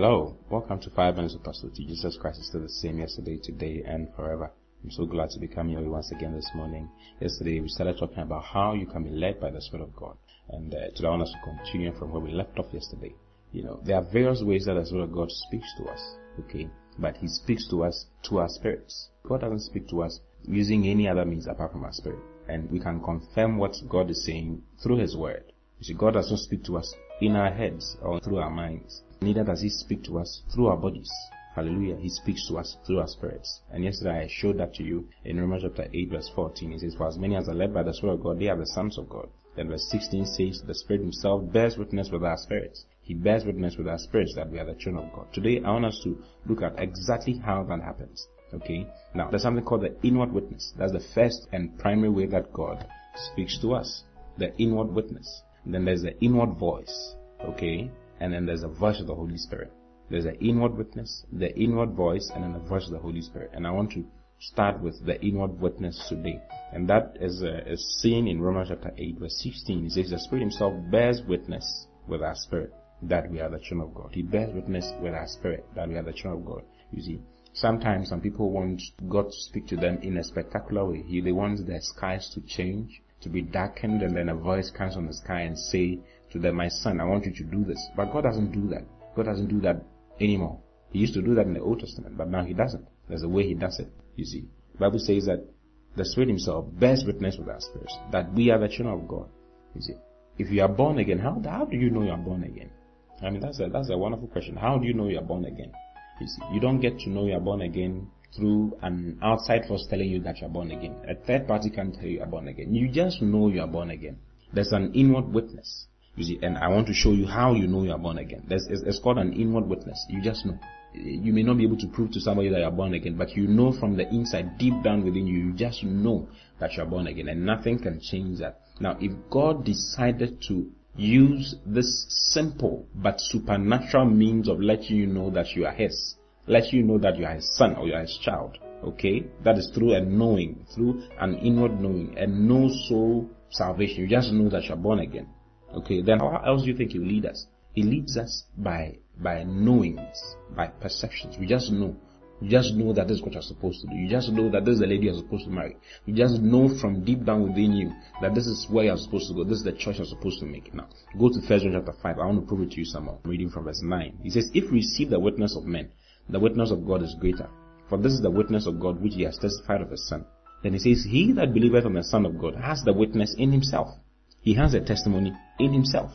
Hello, welcome to Five Minutes with Pastor. Jesus Christ is still the same yesterday, today, and forever. I'm so glad to be coming here once again this morning. Yesterday we started talking about how you can be led by the Spirit of God, and uh, today I want us to continue from where we left off yesterday. You know, there are various ways that the Spirit of God speaks to us, okay? But He speaks to us to our spirits. God doesn't speak to us using any other means apart from our spirit. And we can confirm what God is saying through His Word. You see, God does not speak to us in our heads or through our minds. Neither does He speak to us through our bodies. Hallelujah. He speaks to us through our spirits. And yesterday I showed that to you in Romans chapter 8 verse 14. It says, For as many as are led by the Spirit of God, they are the sons of God. Then verse 16 says, The Spirit Himself bears witness with our spirits. He bears witness with our spirits that we are the children of God. Today I want us to look at exactly how that happens. Okay? Now, there's something called the inward witness. That's the first and primary way that God speaks to us. The inward witness. And then there's the inward voice. Okay? And then there's the voice of the Holy Spirit. There's the inward witness, the inward voice, and then the voice of the Holy Spirit. And I want to start with the inward witness today. And that is, uh, is seen in Romans chapter 8 verse 16. It says, The Spirit Himself bears witness with our spirit that we are the children of God. He bears witness with our spirit that we are the children of God. You see, sometimes some people want God to speak to them in a spectacular way. He, They want their skies to change, to be darkened, and then a voice comes from the sky and say to them, My son, I want you to do this. But God doesn't do that. God doesn't do that anymore. He used to do that in the Old Testament, but now he doesn't. There's a way he does it, you see. The Bible says that the Spirit himself bears witness with our spirits that we are the children of God. You see. If you are born again, how, how do you know you are born again? I mean, that's a, that's a wonderful question. How do you know you are born again? You see, you don't get to know you are born again through an outside force telling you that you are born again. A third party can't tell you you are born again. You just know you are born again. There's an inward witness. You see, and I want to show you how you know you are born again. It's, it's called an inward witness. You just know. You may not be able to prove to somebody that you are born again, but you know from the inside, deep down within you, you just know that you are born again, and nothing can change that. Now, if God decided to use this simple but supernatural means of letting you know that you are His, let you know that you are His son or you are His child. Okay? That is through a knowing, through an inward knowing, and no soul salvation. You just know that you are born again. Okay? Then how else do you think He will lead us? He leads us by by knowings, by perceptions. We just know. You just know that this is what you're supposed to do. You just know that this is the lady you're supposed to marry. You just know from deep down within you that this is where you're supposed to go. This is the choice you're supposed to make. Now, go to First John chapter 5. I want to prove it to you some more. I'm reading from verse 9. He says, If we receive the witness of men, the witness of God is greater. For this is the witness of God which he has testified of his Son. Then he says, He that believeth on the Son of God has the witness in himself. He has a testimony in himself.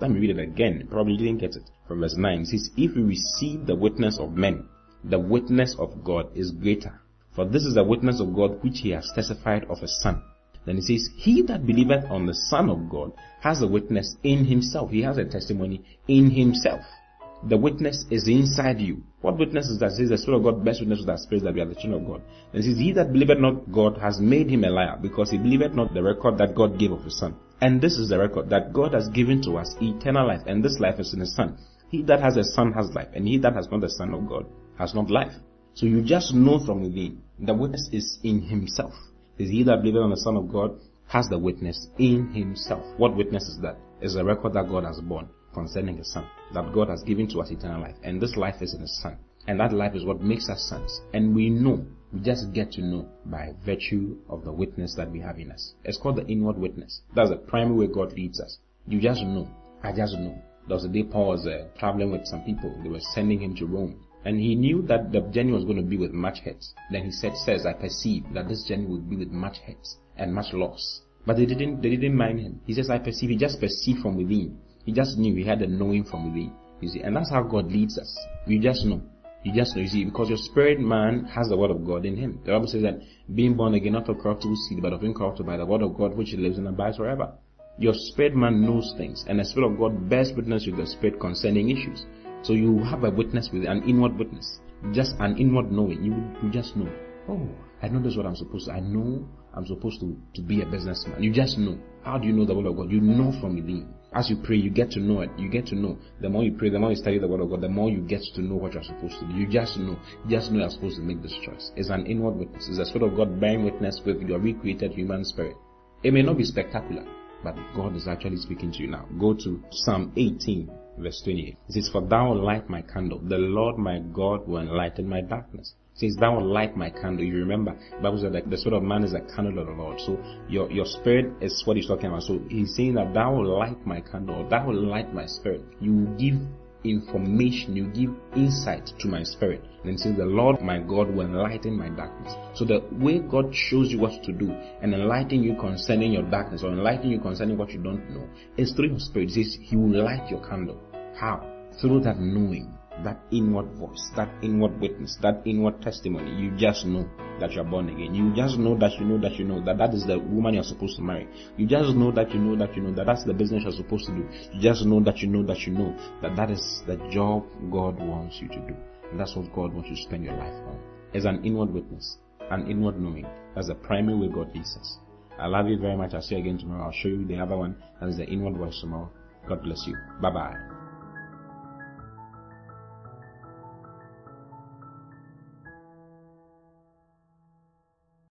Let me read it again. Probably didn't get it. From verse 9, it says, If we receive the witness of men, the witness of God is greater. For this is the witness of God which he has testified of his Son. Then he says, He that believeth on the Son of God has a witness in himself. He has a testimony in himself. The witness is inside you. What witness is that? It says the Spirit of God bears witness with our spirit that we are the children of God. And it says, He that believeth not God has made him a liar, because he believeth not the record that God gave of his Son. And this is the record that God has given to us eternal life, and this life is in his Son. He that has a Son has life, and he that has not the Son of God has not life. So you just know from within. The witness is in himself. Is he that believeth on the Son of God has the witness in himself. What witness is that? Is the record that God has borne concerning his Son. That God has given to us eternal life. And this life is in his Son. And that life is what makes us sons. And we know, we just get to know by virtue of the witness that we have in us. It's called the inward witness. That's the primary way God leads us. You just know. I just know. There was a day Paul was uh, traveling with some people. They were sending him to Rome. And he knew that the journey was going to be with much hurts. Then he said, says, I perceive that this journey would be with much hurts and much loss. But they didn't, they didn't mind him. He says, I perceive. He just perceived from within. He just knew. He had a knowing from within. You see, and that's how God leads us. We just know. You just know. You see, because your spirit man has the word of God in him. The Bible says that being born again, not of corruptible seed, but of incorruptible by the word of God, which lives and abides forever. Your spirit man knows things, and the spirit of God bears witness with the spirit concerning issues. So you have a witness with an inward witness, just an inward knowing. You, you just know. Oh, I know this is what I'm supposed to. I know I'm supposed to, to be a businessman. You just know. How do you know the word of God? You know from within. As you pray, you get to know it. You get to know. The more you pray, the more you study the word of God, the more you get to know what you're supposed to do. You just know. You just know you're supposed to make this choice. It's an inward witness. It's the spirit of God bearing witness with your recreated human spirit. It may not be spectacular, but God is actually speaking to you now. Go to Psalm 18 verse 28. It says, For thou light my candle, the Lord my God will enlighten my darkness. It says, Thou will light my candle. You remember, the Bible that the spirit of man is a candle of the Lord. So your, your spirit is what he's talking about. So he's saying that thou will light my candle, thou will light my spirit. You will give information, you give insight to my spirit. And says, The Lord my God will enlighten my darkness. So the way God shows you what to do and enlighten you concerning your darkness or enlighten you concerning what you don't know is through your spirit. He says, He will light your candle. How? Through that knowing that inward voice, that inward witness, that inward testimony. You just know that you are born again. You just know that you know that you know that that is the woman you're supposed to marry. You just know that you know that you know that that's the business you're supposed to do. You just know that you know that you know that that is the job God wants you to do. And that's what God wants you to spend your life on. As an inward witness, an inward knowing. That's the primary way God leads us. I love you very much. I'll see you again tomorrow. I'll show you the other one. That is the inward voice tomorrow. God bless you. Bye bye.